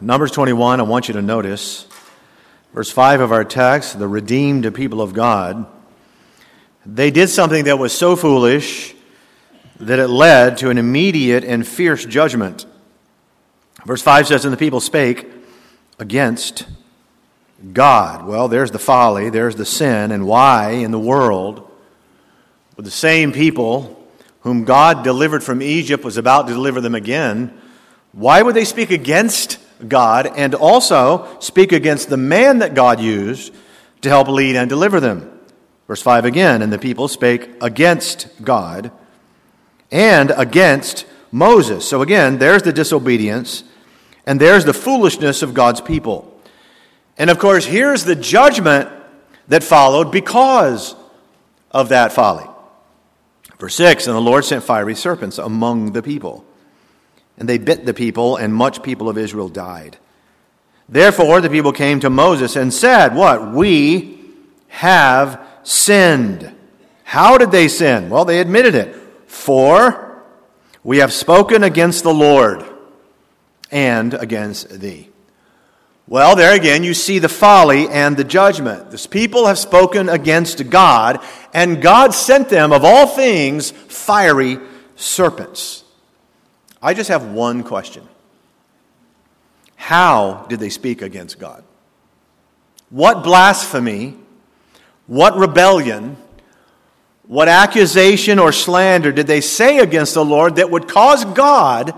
Numbers 21, I want you to notice verse 5 of our text the redeemed people of God. They did something that was so foolish that it led to an immediate and fierce judgment. Verse 5 says, And the people spake against God. Well, there's the folly, there's the sin, and why in the world would the same people whom God delivered from Egypt was about to deliver them again, why would they speak against God and also speak against the man that God used to help lead and deliver them. Verse 5 again, and the people spake against God and against Moses. So again, there's the disobedience and there's the foolishness of God's people. And of course, here's the judgment that followed because of that folly. Verse 6 And the Lord sent fiery serpents among the people and they bit the people, and much people of Israel died. Therefore, the people came to Moses and said, What? We have sinned. How did they sin? Well, they admitted it. For we have spoken against the Lord and against thee. Well, there again, you see the folly and the judgment. This people have spoken against God, and God sent them, of all things, fiery serpents. I just have one question How did they speak against God? What blasphemy, what rebellion, what accusation or slander did they say against the Lord that would cause God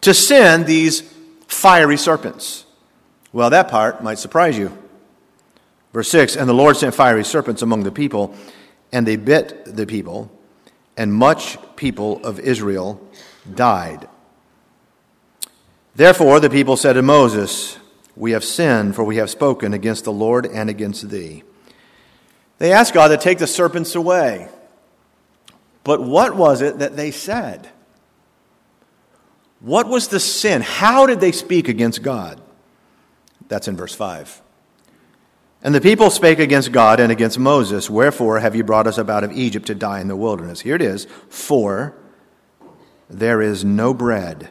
to send these fiery serpents? Well, that part might surprise you. Verse 6 And the Lord sent fiery serpents among the people, and they bit the people, and much people of Israel died. Therefore, the people said to Moses, We have sinned, for we have spoken against the Lord and against thee. They asked God to take the serpents away. But what was it that they said? What was the sin? How did they speak against God? That's in verse 5. And the people spake against God and against Moses, Wherefore have you brought us up out of Egypt to die in the wilderness? Here it is. For there is no bread,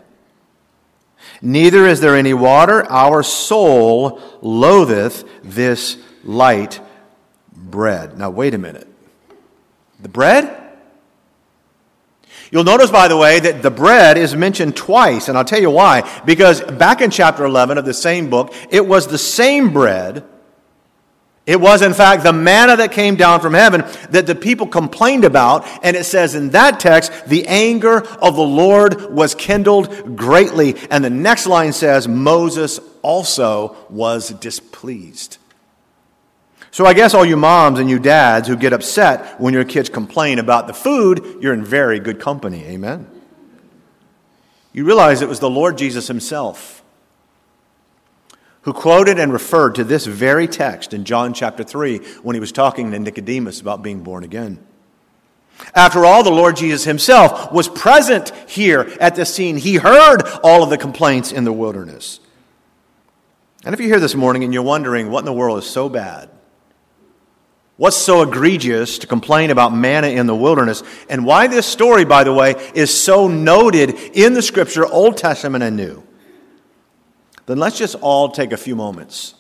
neither is there any water. Our soul loatheth this light bread. Now, wait a minute. The bread? You'll notice, by the way, that the bread is mentioned twice, and I'll tell you why. Because back in chapter 11 of the same book, it was the same bread it was, in fact, the manna that came down from heaven that the people complained about. And it says in that text, the anger of the Lord was kindled greatly. And the next line says, Moses also was displeased. So I guess all you moms and you dads who get upset when your kids complain about the food, you're in very good company. Amen. You realize it was the Lord Jesus himself who quoted and referred to this very text in John chapter 3 when he was talking to Nicodemus about being born again. After all, the Lord Jesus himself was present here at the scene. He heard all of the complaints in the wilderness. And if you're here this morning and you're wondering what in the world is so bad, what's so egregious to complain about manna in the wilderness, and why this story, by the way, is so noted in the scripture, Old Testament and New, then let's just all take a few moments.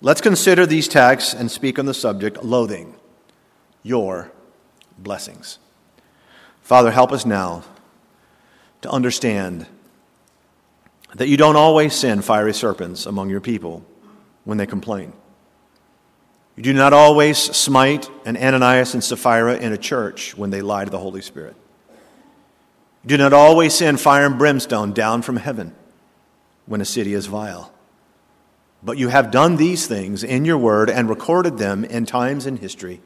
Let's consider these texts and speak on the subject loathing your blessings. Father, help us now to understand that you don't always send fiery serpents among your people when they complain. You do not always smite an Ananias and Sapphira in a church when they lie to the Holy Spirit. You do not always send fire and brimstone down from heaven when a city is vile. But you have done these things in your word and recorded them in times in history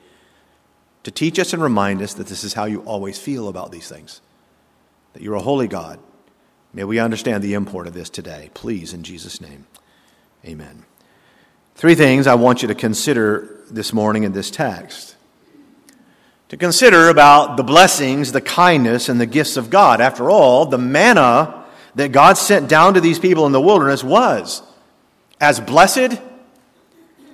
to teach us and remind us that this is how you always feel about these things, that you're a holy God. May we understand the import of this today. Please, in Jesus' name, amen. Three things I want you to consider this morning in this text. To consider about the blessings, the kindness, and the gifts of God. After all, the manna that God sent down to these people in the wilderness was as blessed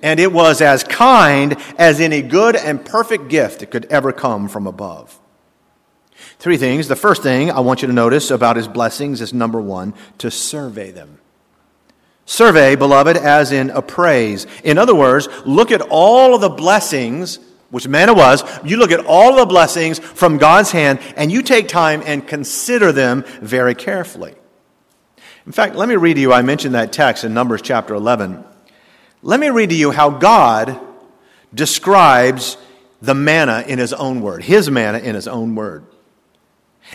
and it was as kind as any good and perfect gift that could ever come from above. Three things. The first thing I want you to notice about his blessings is number one, to survey them. Survey, beloved, as in appraise. In other words, look at all of the blessings, which manna was. You look at all of the blessings from God's hand, and you take time and consider them very carefully. In fact, let me read to you, I mentioned that text in Numbers chapter 11. Let me read to you how God describes the manna in his own word, his manna in his own word.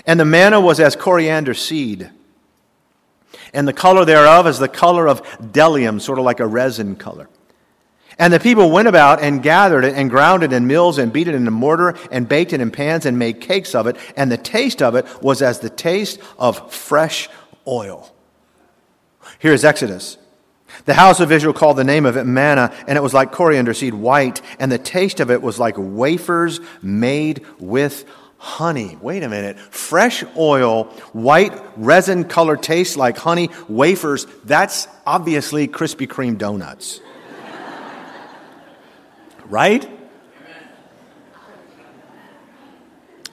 And the manna was as coriander seed and the color thereof is the color of bdellium, sort of like a resin color. And the people went about and gathered it and ground it in mills and beat it in a mortar and baked it in pans and made cakes of it. And the taste of it was as the taste of fresh oil. Here is Exodus. The house of Israel called the name of it manna, and it was like coriander seed, white, and the taste of it was like wafers made with honey. Wait a minute. Fresh oil, white resin color tastes like honey, wafers. That's obviously Krispy Kreme donuts. right?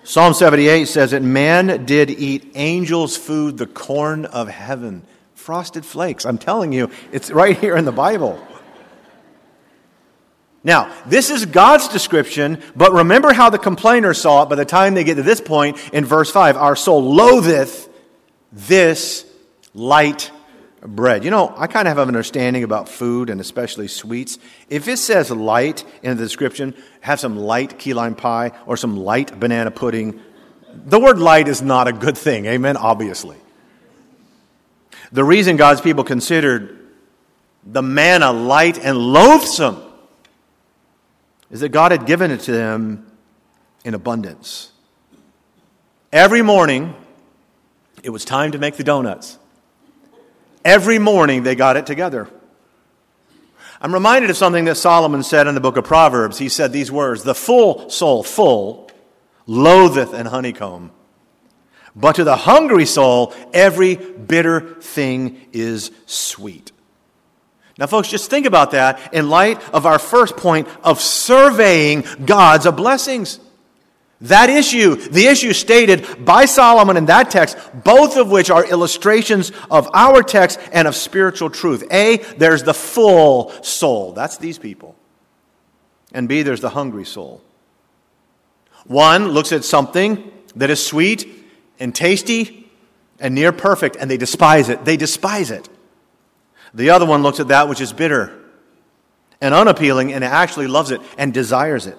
Psalm 78 says that man did eat angels' food, the corn of heaven. Frosted flakes. I'm telling you, it's right here in the Bible. Now, this is God's description, but remember how the complainers saw it by the time they get to this point in verse 5. Our soul loatheth this light bread. You know, I kind of have an understanding about food and especially sweets. If it says light in the description, have some light key lime pie or some light banana pudding, the word light is not a good thing. Amen? Obviously. The reason God's people considered the manna light and loathsome is that God had given it to them in abundance. Every morning, it was time to make the donuts. Every morning, they got it together. I'm reminded of something that Solomon said in the book of Proverbs. He said these words The full soul, full, loatheth an honeycomb. But to the hungry soul, every bitter thing is sweet. Now, folks, just think about that in light of our first point of surveying God's blessings. That issue, the issue stated by Solomon in that text, both of which are illustrations of our text and of spiritual truth. A, there's the full soul. That's these people. And B, there's the hungry soul. One looks at something that is sweet and tasty and near perfect, and they despise it. They despise it. The other one looks at that which is bitter and unappealing and actually loves it and desires it.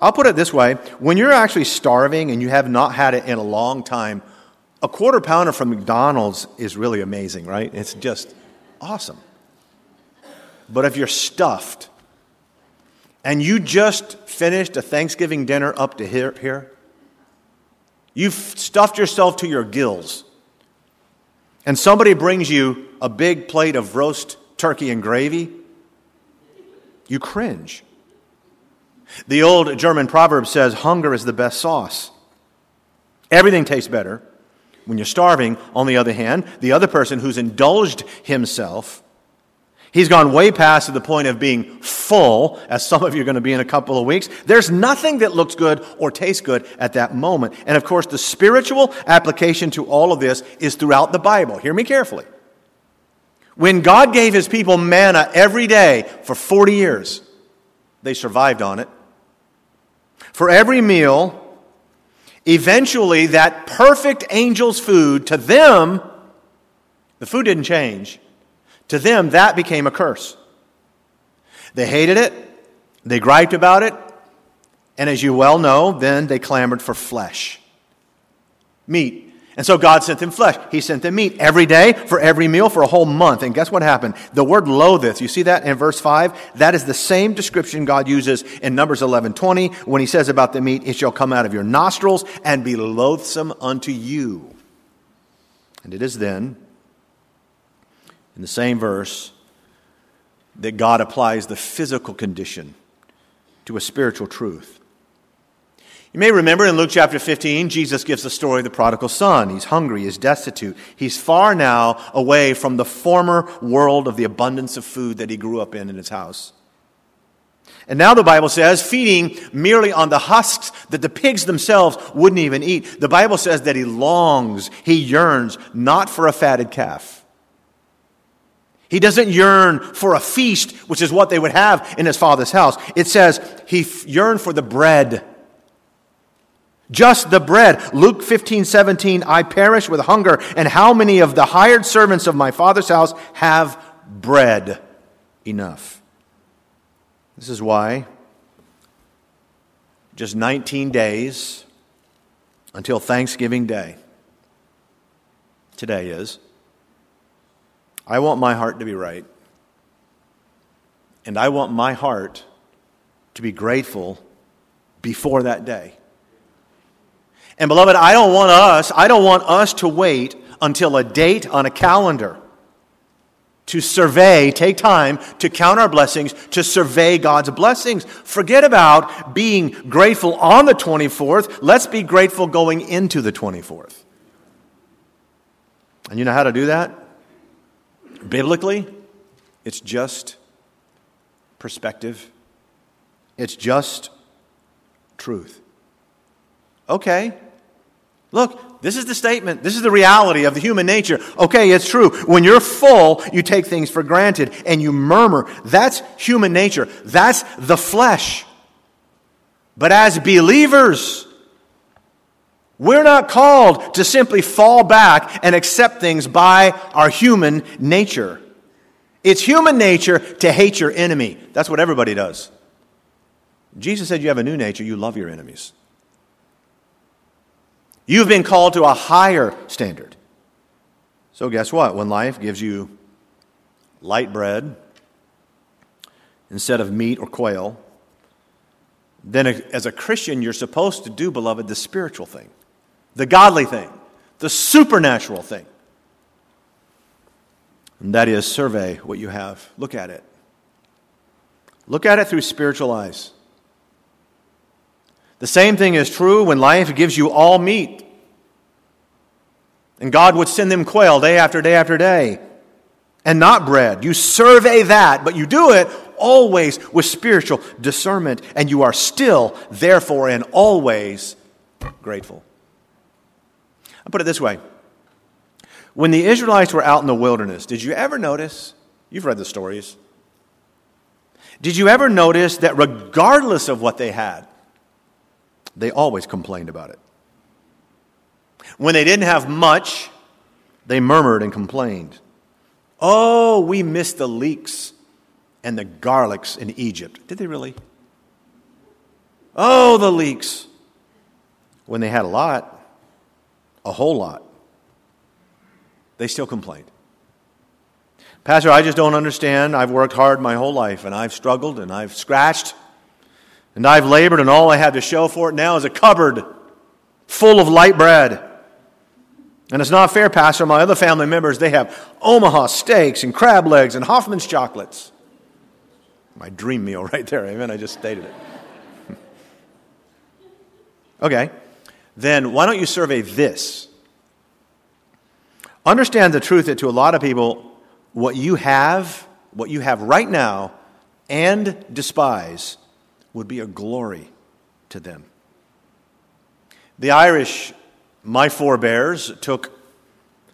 I'll put it this way when you're actually starving and you have not had it in a long time, a quarter pounder from McDonald's is really amazing, right? It's just awesome. But if you're stuffed and you just finished a Thanksgiving dinner up to here, here you've stuffed yourself to your gills, and somebody brings you a big plate of roast turkey and gravy, you cringe. The old German proverb says, hunger is the best sauce. Everything tastes better when you're starving. On the other hand, the other person who's indulged himself, he's gone way past to the point of being full, as some of you are going to be in a couple of weeks. There's nothing that looks good or tastes good at that moment. And of course, the spiritual application to all of this is throughout the Bible. Hear me carefully. When God gave his people manna every day for 40 years, they survived on it. For every meal, eventually that perfect angel's food, to them, the food didn't change. To them, that became a curse. They hated it, they griped about it, and as you well know, then they clamored for flesh meat. And so God sent them flesh. He sent them meat every day for every meal for a whole month. And guess what happened? The word loatheth, you see that in verse 5? That is the same description God uses in Numbers 11 20 when he says about the meat, it shall come out of your nostrils and be loathsome unto you. And it is then, in the same verse, that God applies the physical condition to a spiritual truth. You may remember in Luke chapter 15, Jesus gives the story of the prodigal son. He's hungry, he's destitute. He's far now away from the former world of the abundance of food that he grew up in in his house. And now the Bible says, feeding merely on the husks that the pigs themselves wouldn't even eat. The Bible says that he longs, he yearns, not for a fatted calf, He doesn't yearn for a feast, which is what they would have in his father's house. It says he yearned for the bread. Just the bread. Luke 15, 17, I perish with hunger, and how many of the hired servants of my father's house have bread enough? This is why just 19 days until Thanksgiving Day. Today is. I want my heart to be right. And I want my heart to be grateful before that day. And beloved, I don't want us, I don't want us to wait until a date on a calendar to survey, take time to count our blessings, to survey God's blessings. Forget about being grateful on the 24th. Let's be grateful going into the 24th. And you know how to do that? Biblically, it's just perspective, it's just truth. Okay, look, this is the statement. This is the reality of the human nature. Okay, it's true. When you're full, you take things for granted and you murmur. That's human nature. That's the flesh. But as believers, we're not called to simply fall back and accept things by our human nature. It's human nature to hate your enemy. That's what everybody does. Jesus said you have a new nature, you love your enemies. You've been called to a higher standard. So, guess what? When life gives you light bread instead of meat or quail, then as a Christian, you're supposed to do, beloved, the spiritual thing the godly thing, the supernatural thing. And that is survey what you have. Look at it. Look at it through spiritual eyes. The same thing is true when life gives you all meat. And God would send them quail day after day after day and not bread. You survey that, but you do it always with spiritual discernment, and you are still, therefore, and always grateful. I'll put it this way When the Israelites were out in the wilderness, did you ever notice? You've read the stories. Did you ever notice that regardless of what they had, they always complained about it? When they didn't have much, they murmured and complained. Oh, we missed the leeks and the garlics in Egypt. Did they really? Oh, the leeks. When they had a lot, a whole lot, they still complained. Pastor, I just don't understand. I've worked hard my whole life and I've struggled and I've scratched and I've labored, and all I have to show for it now is a cupboard full of light bread. And it's not fair, Pastor. My other family members, they have Omaha steaks and crab legs and Hoffman's chocolates. My dream meal right there. Amen. I just stated it. okay then why don't you survey this? Understand the truth that to a lot of people, what you have, what you have right now, and despise would be a glory to them. The Irish, my forebears, took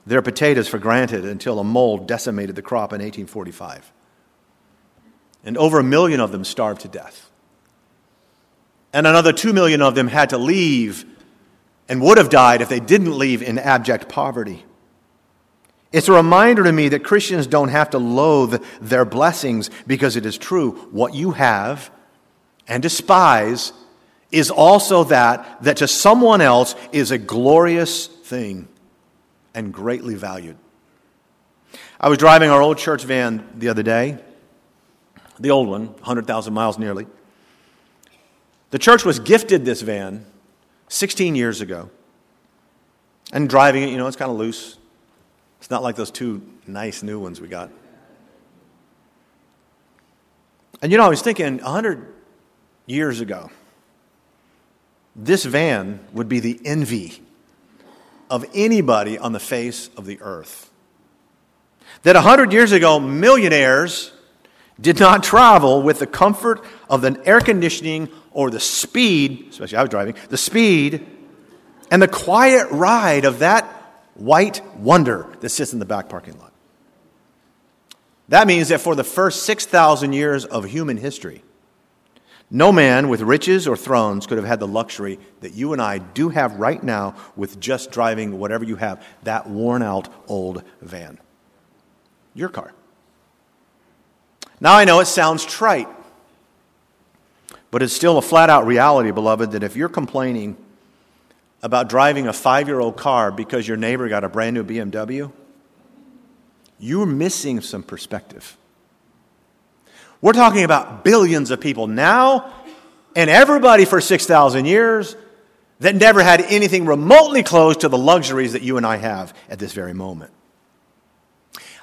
their potatoes for granted until a mold decimated the crop in 1845. And over a million of them starved to death. And another two million of them had to leave and would have died if they didn't leave in abject poverty. It's a reminder to me that Christians don't have to loathe their blessings because it is true. What you have and despise is also that that to someone else is a glorious thing and greatly valued. I was driving our old church van the other day, the old one, 100,000 miles nearly. The church was gifted this van 16 years ago. And driving it, you know, it's kind of loose. It's not like those two nice new ones we got. And you know, I was thinking 100 years ago, this van would be the envy of anybody on the face of the earth. That 100 years ago, millionaires did not travel with the comfort of an air conditioning or the speed, especially I was driving, the speed and the quiet ride of that white wonder that sits in the back parking lot. That means that for the first 6,000 years of human history, no man with riches or thrones could have had the luxury that you and I do have right now with just driving whatever you have, that worn out old van. Your car. Now I know it sounds trite, but it's still a flat out reality, beloved, that if you're complaining about driving a five year old car because your neighbor got a brand new BMW, you're missing some perspective. We're talking about billions of people now and everybody for 6,000 years that never had anything remotely close to the luxuries that you and I have at this very moment.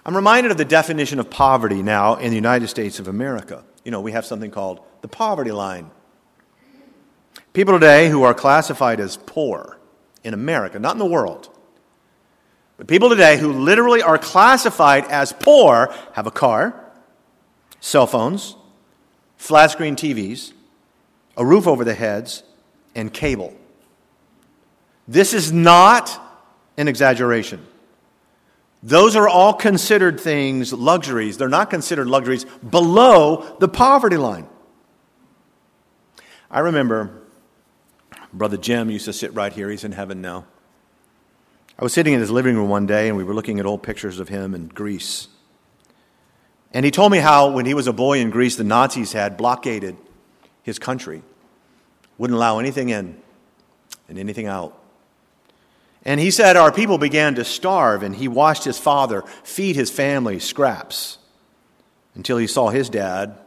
I'm reminded of the definition of poverty now in the United States of America. You know, we have something called the poverty line. People today who are classified as poor in America, not in the world, but people today who literally are classified as poor have a car, cell phones, flat screen TVs, a roof over their heads, and cable. This is not an exaggeration. Those are all considered things, luxuries. They're not considered luxuries below the poverty line. I remember Brother Jim used to sit right here. He's in heaven now. I was sitting in his living room one day and we were looking at old pictures of him in Greece. And he told me how, when he was a boy in Greece, the Nazis had blockaded his country, wouldn't allow anything in and anything out. And he said our people began to starve, and he watched his father feed his family scraps until he saw his dad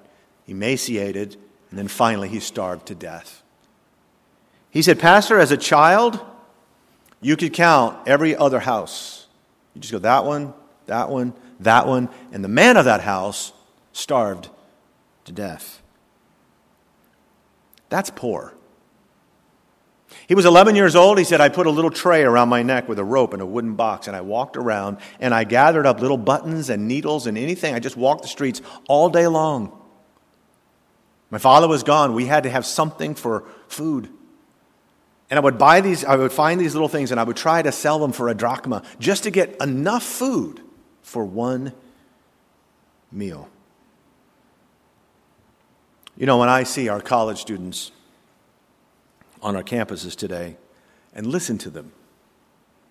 emaciated, and then finally he starved to death. He said, Pastor, as a child, you could count every other house. You just go, that one, that one, that one, and the man of that house starved to death. That's poor. He was 11 years old. He said, I put a little tray around my neck with a rope and a wooden box, and I walked around and I gathered up little buttons and needles and anything. I just walked the streets all day long. My father was gone. We had to have something for food. And I would buy these, I would find these little things and I would try to sell them for a drachma just to get enough food for one meal. You know, when I see our college students on our campuses today and listen to them,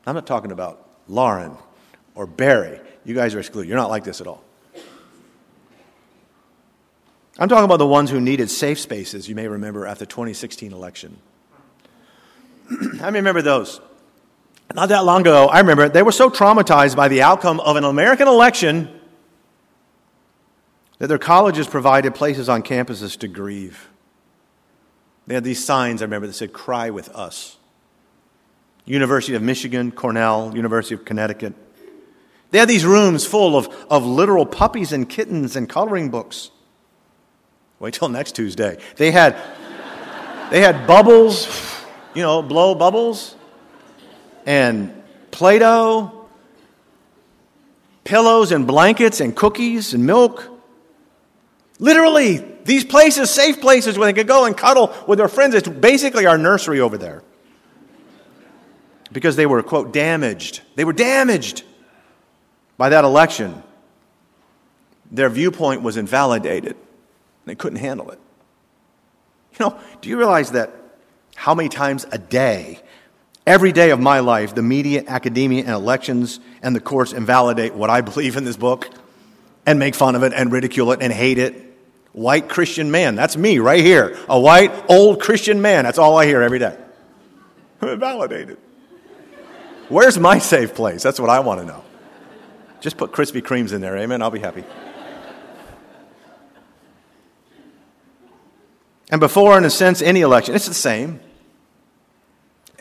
I'm not talking about Lauren or Barry. You guys are excluded. You're not like this at all. I'm talking about the ones who needed safe spaces, you may remember, at the 2016 election. I remember those. Not that long ago, I remember they were so traumatized by the outcome of an American election that their colleges provided places on campuses to grieve. They had these signs, I remember, that said, Cry with us. University of Michigan, Cornell, University of Connecticut. They had these rooms full of, of literal puppies and kittens and coloring books. Wait till next Tuesday. They had, they had bubbles you know, blow bubbles and Play Doh, pillows and blankets and cookies and milk. Literally, these places, safe places where they could go and cuddle with their friends. It's basically our nursery over there. Because they were, quote, damaged. They were damaged by that election. Their viewpoint was invalidated. They couldn't handle it. You know, do you realize that how many times a day, every day of my life, the media, academia, and elections and the courts invalidate what I believe in this book and make fun of it and ridicule it and hate it? White Christian man, that's me right here. A white, old Christian man, that's all I hear every day. Validated. Where's my safe place? That's what I want to know. Just put Krispy Kremes in there, amen? I'll be happy. And before, in a sense, any election, it's the same.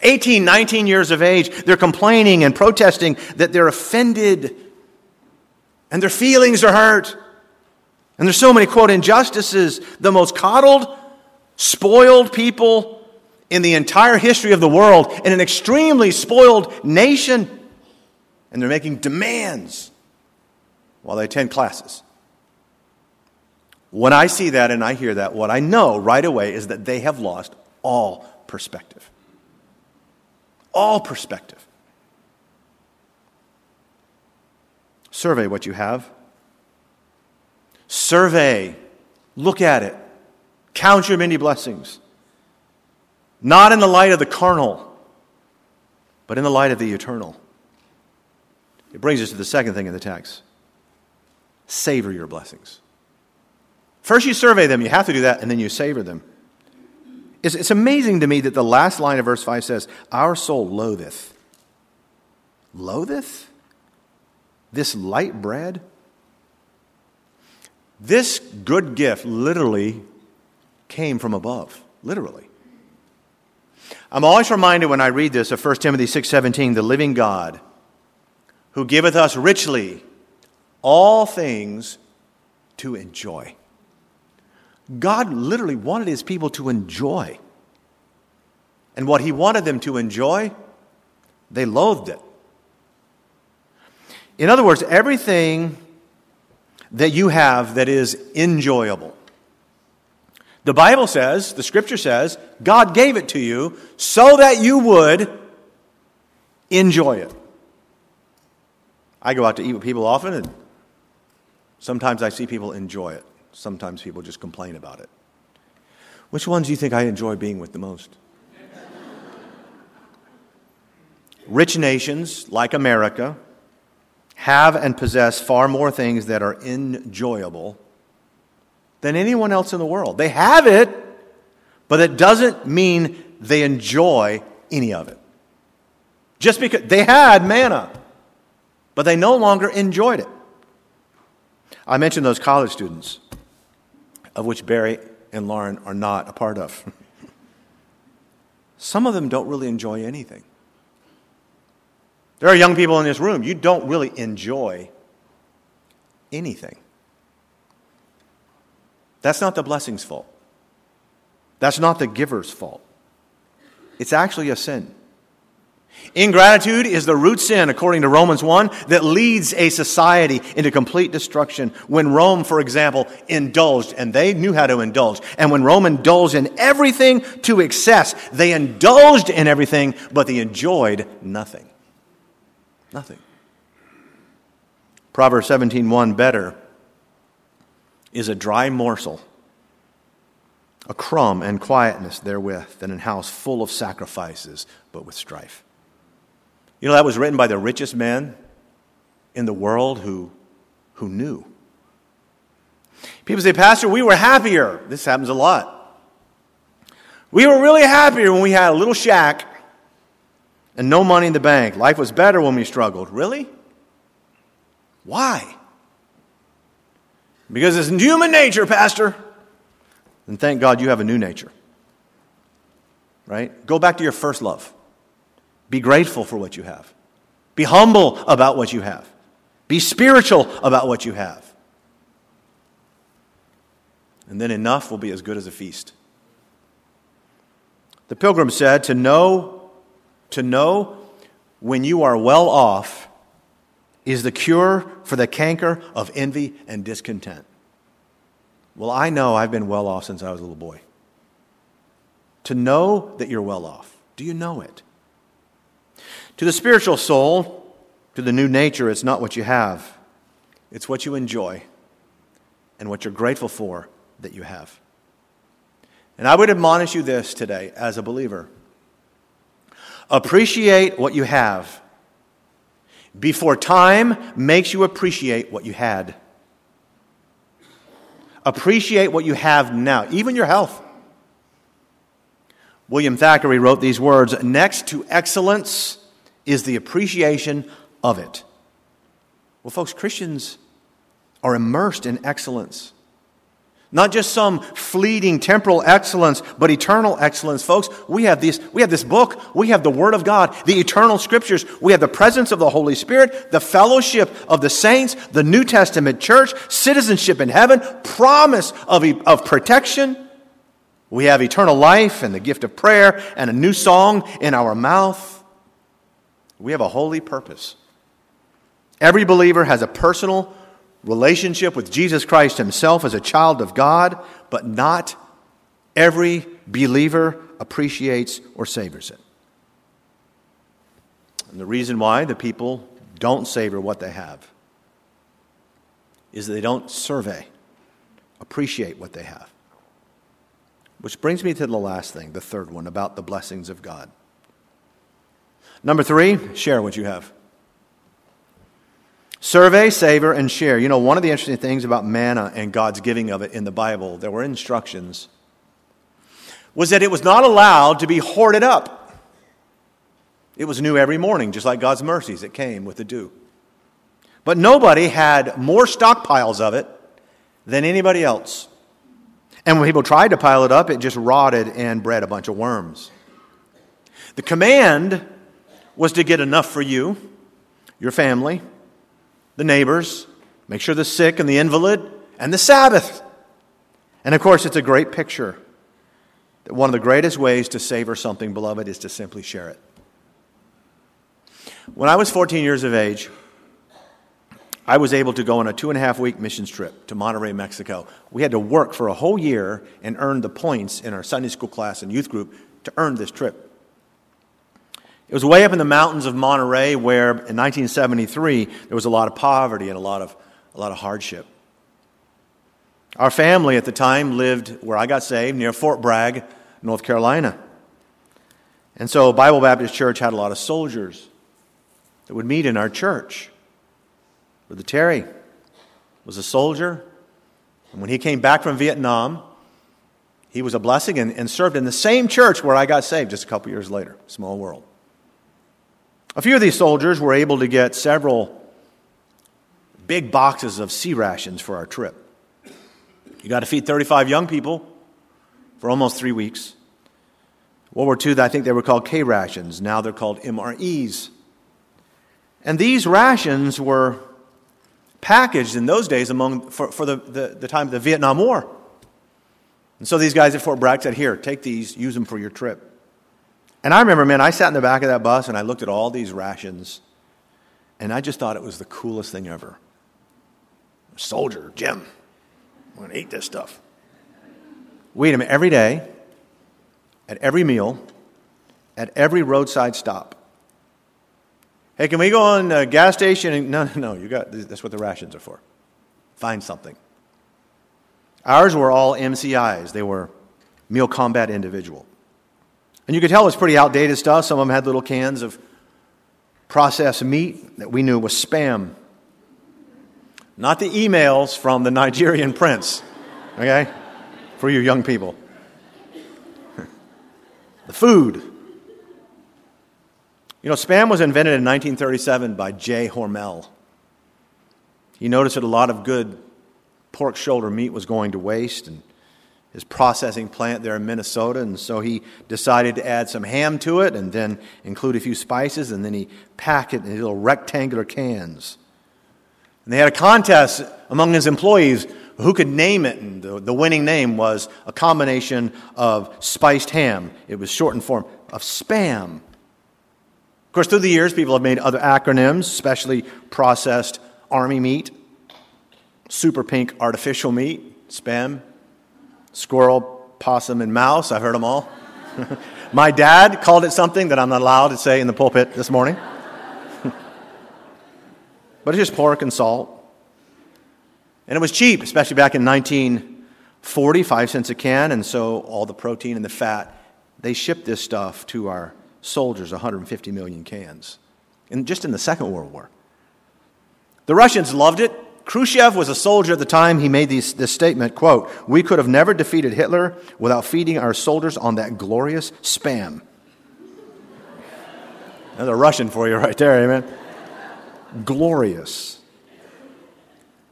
18, 19 years of age, they're complaining and protesting that they're offended and their feelings are hurt. And there's so many, quote, injustices. The most coddled, spoiled people in the entire history of the world in an extremely spoiled nation. And they're making demands while they attend classes. When I see that and I hear that, what I know right away is that they have lost all perspective. All perspective. Survey what you have. Survey, look at it, count your many blessings. Not in the light of the carnal, but in the light of the eternal. It brings us to the second thing in the text savor your blessings. First, you survey them, you have to do that, and then you savor them. It's, it's amazing to me that the last line of verse 5 says, Our soul loatheth. Loatheth? This light bread? This good gift literally came from above. Literally. I'm always reminded when I read this of 1 Timothy 6:17, the living God, who giveth us richly all things to enjoy. God literally wanted his people to enjoy. And what he wanted them to enjoy, they loathed it. In other words, everything that you have that is enjoyable. The Bible says, the scripture says, God gave it to you so that you would enjoy it. I go out to eat with people often, and sometimes I see people enjoy it. Sometimes people just complain about it. Which ones do you think I enjoy being with the most? Rich nations like America have and possess far more things that are enjoyable than anyone else in the world. They have it, but it doesn't mean they enjoy any of it. Just because they had manna, but they no longer enjoyed it. I mentioned those college students of which Barry and Lauren are not a part of. Some of them don't really enjoy anything. There are young people in this room, you don't really enjoy anything. That's not the blessing's fault. That's not the giver's fault. It's actually a sin. Ingratitude is the root sin, according to Romans 1, that leads a society into complete destruction. When Rome, for example, indulged, and they knew how to indulge, and when Rome indulged in everything to excess, they indulged in everything, but they enjoyed nothing. Nothing. Proverbs 17:1 better is a dry morsel, a crumb and quietness therewith, than a house full of sacrifices, but with strife. You know, that was written by the richest man in the world who, who knew. People say, Pastor, we were happier. This happens a lot. We were really happier when we had a little shack and no money in the bank. Life was better when we struggled. Really? Why? Because it's human nature, Pastor. And thank God you have a new nature. Right? Go back to your first love. Be grateful for what you have. Be humble about what you have. Be spiritual about what you have. And then enough will be as good as a feast. The pilgrim said, To know, to know when you are well off is the cure for the canker of envy and discontent. Well, I know I've been well off since I was a little boy. To know that you're well off. Do you know it? To the spiritual soul, to the new nature, it's not what you have, it's what you enjoy and what you're grateful for that you have. And I would admonish you this today as a believer appreciate what you have before time makes you appreciate what you had. Appreciate what you have now, even your health. William Thackeray wrote these words Next to excellence is the appreciation of it. Well, folks, Christians are immersed in excellence. Not just some fleeting temporal excellence, but eternal excellence. Folks, we have, this, we have this book. We have the Word of God, the eternal scriptures. We have the presence of the Holy Spirit, the fellowship of the saints, the New Testament church, citizenship in heaven, promise of, of protection. We have eternal life and the gift of prayer and a new song in our mouth. We have a holy purpose. Every believer has a personal relationship with Jesus Christ himself as a child of God, but not every believer appreciates or savors it. And the reason why the people don't savor what they have is that they don't survey. appreciate what they have. Which brings me to the last thing, the third one, about the blessings of God. Number three, share what you have. Survey, savor, and share. You know, one of the interesting things about manna and God's giving of it in the Bible, there were instructions, was that it was not allowed to be hoarded up. It was new every morning, just like God's mercies that came with the dew. But nobody had more stockpiles of it than anybody else. And when people tried to pile it up, it just rotted and bred a bunch of worms. The command was to get enough for you, your family, the neighbors, make sure the sick and the invalid, and the Sabbath. And of course, it's a great picture that one of the greatest ways to savor something, beloved, is to simply share it. When I was 14 years of age, I was able to go on a two and a half week missions trip to Monterrey, Mexico. We had to work for a whole year and earn the points in our Sunday school class and youth group to earn this trip. It was way up in the mountains of Monterrey where in 1973 there was a lot of poverty and a lot of, a lot of hardship. Our family at the time lived where I got saved, near Fort Bragg, North Carolina. And so Bible Baptist Church had a lot of soldiers that would meet in our church. Brother Terry was a soldier. And when he came back from Vietnam, he was a blessing and, and served in the same church where I got saved just a couple years later. Small world. A few of these soldiers were able to get several big boxes of C rations for our trip. You got to feed 35 young people for almost three weeks. World War II, I think they were called K rations. Now they're called MREs. And these rations were packaged in those days among, for, for the, the, the time of the Vietnam War. And so these guys at Fort Bragg said, Here, take these, use them for your trip. And I remember, man, I sat in the back of that bus and I looked at all these rations, and I just thought it was the coolest thing ever. Soldier, Jim, I'm to eat this stuff. We ate them every day, at every meal, at every roadside stop. Hey, can we go on a gas station? No, no, no. You got that's what the rations are for. Find something. Ours were all MCIs. They were meal combat individual. And you could tell it was pretty outdated stuff. Some of them had little cans of processed meat that we knew was spam. Not the emails from the Nigerian prince, okay? For you young people. the food you know, spam was invented in 1937 by J. Hormel. He noticed that a lot of good pork shoulder meat was going to waste, and his processing plant there in Minnesota, and so he decided to add some ham to it and then include a few spices, and then he packed it in little rectangular cans. And they had a contest among his employees who could name it, and the, the winning name was a combination of spiced ham. It was shortened form of spam. Of course, through the years, people have made other acronyms, especially processed army meat, super pink artificial meat, spam, squirrel, possum, and mouse. I've heard them all. My dad called it something that I'm not allowed to say in the pulpit this morning. but it's just pork and salt. And it was cheap, especially back in 1940, five cents a can, and so all the protein and the fat, they shipped this stuff to our soldiers 150 million cans, and just in the Second World War. The Russians loved it. Khrushchev was a soldier at the time he made these, this statement, quote, We could have never defeated Hitler without feeding our soldiers on that glorious spam. That's a Russian for you right there, amen? glorious.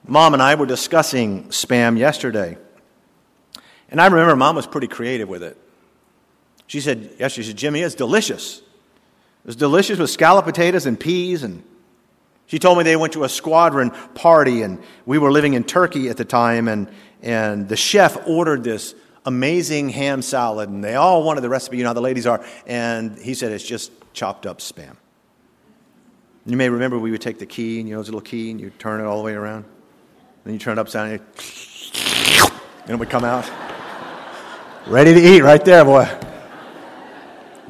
Mom and I were discussing spam yesterday. And I remember mom was pretty creative with it. She said, Yes, she said, Jimmy, it's delicious. It was delicious with scalloped potatoes and peas. And she told me they went to a squadron party, and we were living in Turkey at the time, and, and the chef ordered this amazing ham salad, and they all wanted the recipe. You know how the ladies are. And he said, It's just chopped up spam. You may remember we would take the key, and you know, it's a little key, and you turn it all the way around. Then you turn it upside down, and it would come out. Ready to eat right there, boy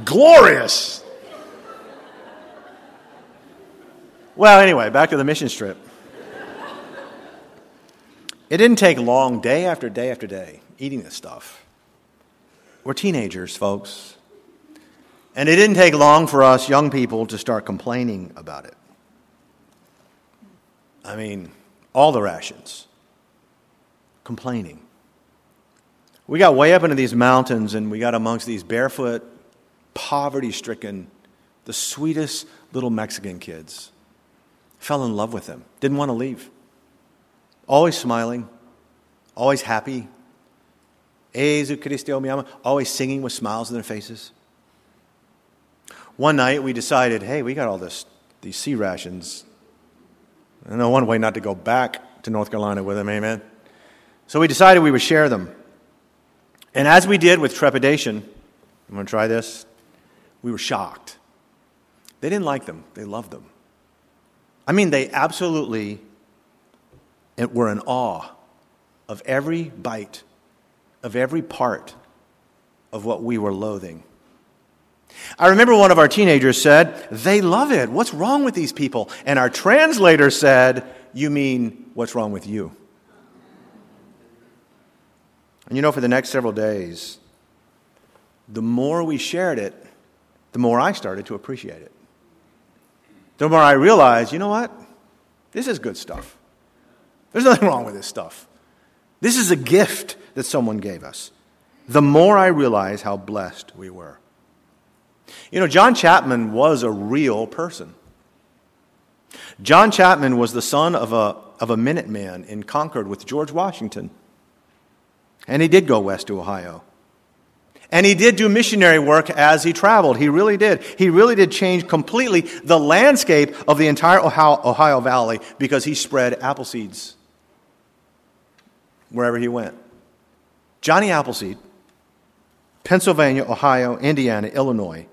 glorious. Well, anyway, back to the mission trip. It didn't take long, day after day after day, eating this stuff. We're teenagers, folks. And it didn't take long for us young people to start complaining about it. I mean, all the rations. Complaining. We got way up into these mountains and we got amongst these barefoot, poverty stricken, the sweetest little Mexican kids. Fell in love with them, didn't want to leave. Always smiling, always happy. Jesu Cristo oh, mi ama, always singing with smiles on their faces. One night we decided, hey, we got all this, these C rations. And no one way not to go back to North Carolina with them, amen. So we decided we would share them. And as we did with trepidation, I'm going to try this, we were shocked. They didn't like them, they loved them. I mean, they absolutely were in awe of every bite, of every part of what we were loathing. I remember one of our teenagers said, They love it. What's wrong with these people? And our translator said, You mean, what's wrong with you? And you know, for the next several days, the more we shared it, the more I started to appreciate it. The more I realize, you know what? This is good stuff. There's nothing wrong with this stuff. This is a gift that someone gave us. The more I realize how blessed we were. You know, John Chapman was a real person. John Chapman was the son of a, of a Minuteman in Concord with George Washington. And he did go west to Ohio. And he did do missionary work as he traveled. He really did. He really did change completely the landscape of the entire Ohio, Ohio Valley because he spread apple seeds wherever he went. Johnny Appleseed, Pennsylvania, Ohio, Indiana, Illinois.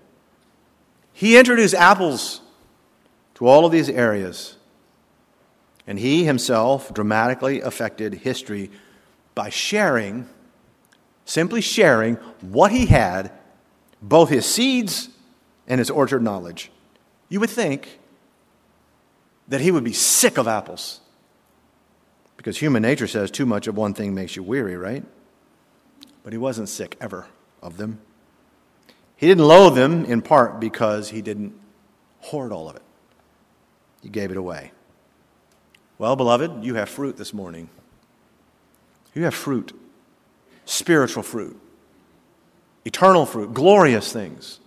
He introduced apples to all of these areas. And he himself dramatically affected history by sharing, simply sharing what he had, both his seeds and his orchard knowledge. You would think that he would be sick of apples. Because human nature says too much of one thing makes you weary, right? But he wasn't sick ever of them. He didn't loathe them in part because he didn't hoard all of it, he gave it away. Well, beloved, you have fruit this morning. You have fruit, spiritual fruit, eternal fruit, glorious things,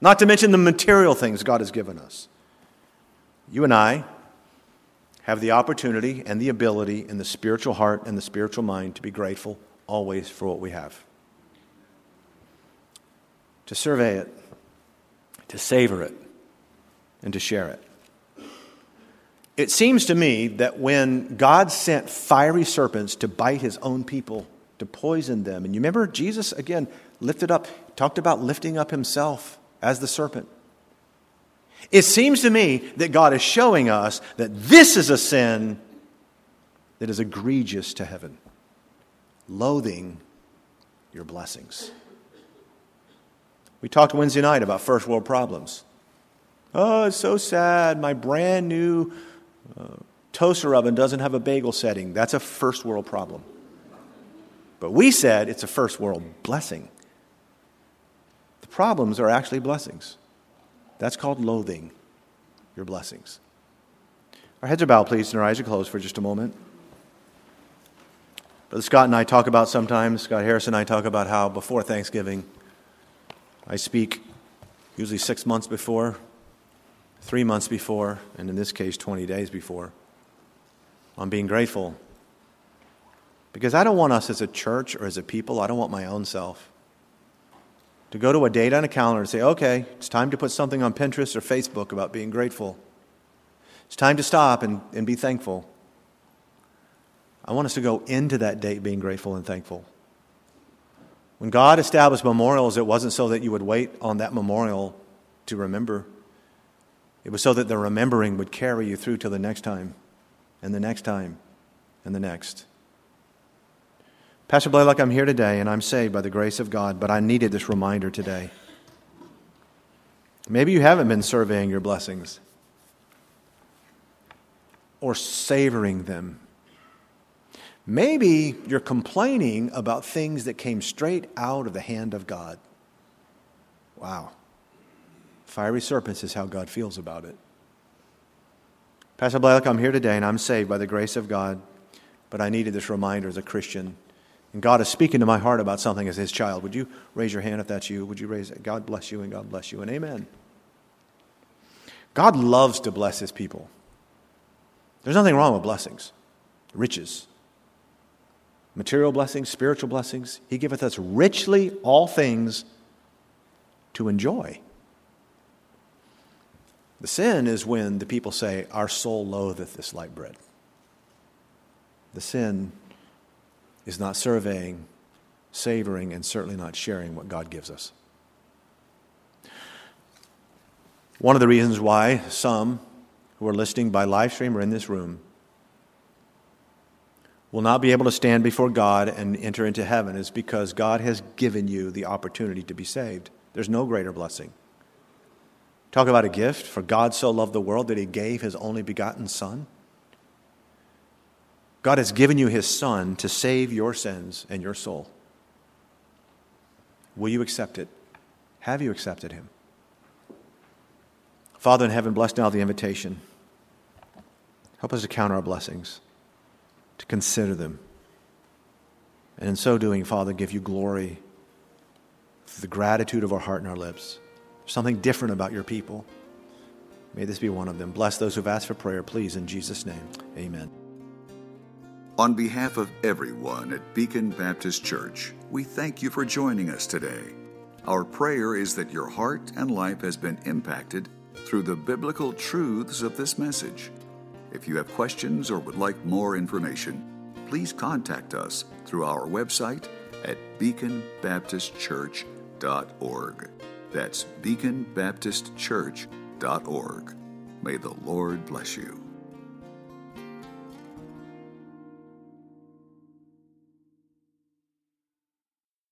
not to mention the material things God has given us. You and I have the opportunity and the ability in the spiritual heart and the spiritual mind to be grateful always for what we have. To survey it, to savor it, and to share it. It seems to me that when God sent fiery serpents to bite his own people, to poison them, and you remember Jesus, again, lifted up, talked about lifting up himself as the serpent. It seems to me that God is showing us that this is a sin that is egregious to heaven, loathing your blessings. We talked Wednesday night about first world problems. Oh, it's so sad. My brand new uh, toaster oven doesn't have a bagel setting. That's a first world problem. But we said it's a first world blessing. The problems are actually blessings. That's called loathing your blessings. Our heads are bowed, please, and our eyes are closed for just a moment. Brother Scott and I talk about sometimes, Scott Harris and I talk about how before Thanksgiving, I speak usually six months before, three months before, and in this case, 20 days before, on being grateful. Because I don't want us as a church or as a people, I don't want my own self to go to a date on a calendar and say, okay, it's time to put something on Pinterest or Facebook about being grateful. It's time to stop and, and be thankful. I want us to go into that date being grateful and thankful. When God established memorials, it wasn't so that you would wait on that memorial to remember. It was so that the remembering would carry you through to the next time, and the next time, and the next. Pastor Blalock, I'm here today, and I'm saved by the grace of God, but I needed this reminder today. Maybe you haven't been surveying your blessings or savoring them. Maybe you're complaining about things that came straight out of the hand of God. Wow. Fiery serpents is how God feels about it. Pastor Blake, I'm here today and I'm saved by the grace of God, but I needed this reminder as a Christian. And God is speaking to my heart about something as His child. Would you raise your hand if that's you? Would you raise it? God bless you and God bless you and amen. God loves to bless His people. There's nothing wrong with blessings, riches, material blessings, spiritual blessings. He giveth us richly all things to enjoy. The sin is when the people say, Our soul loatheth this light bread. The sin is not surveying, savoring, and certainly not sharing what God gives us. One of the reasons why some who are listening by live stream or in this room will not be able to stand before God and enter into heaven is because God has given you the opportunity to be saved. There's no greater blessing. Talk about a gift. For God so loved the world that he gave his only begotten Son. God has given you his Son to save your sins and your soul. Will you accept it? Have you accepted him? Father in heaven, bless now the invitation. Help us to count our blessings, to consider them. And in so doing, Father, give you glory for the gratitude of our heart and our lips something different about your people. May this be one of them. Bless those who've asked for prayer, please, in Jesus' name. Amen. On behalf of everyone at Beacon Baptist Church, we thank you for joining us today. Our prayer is that your heart and life has been impacted through the biblical truths of this message. If you have questions or would like more information, please contact us through our website at beaconbaptistchurch.org. That's beaconbaptistchurch.org. May the Lord bless you.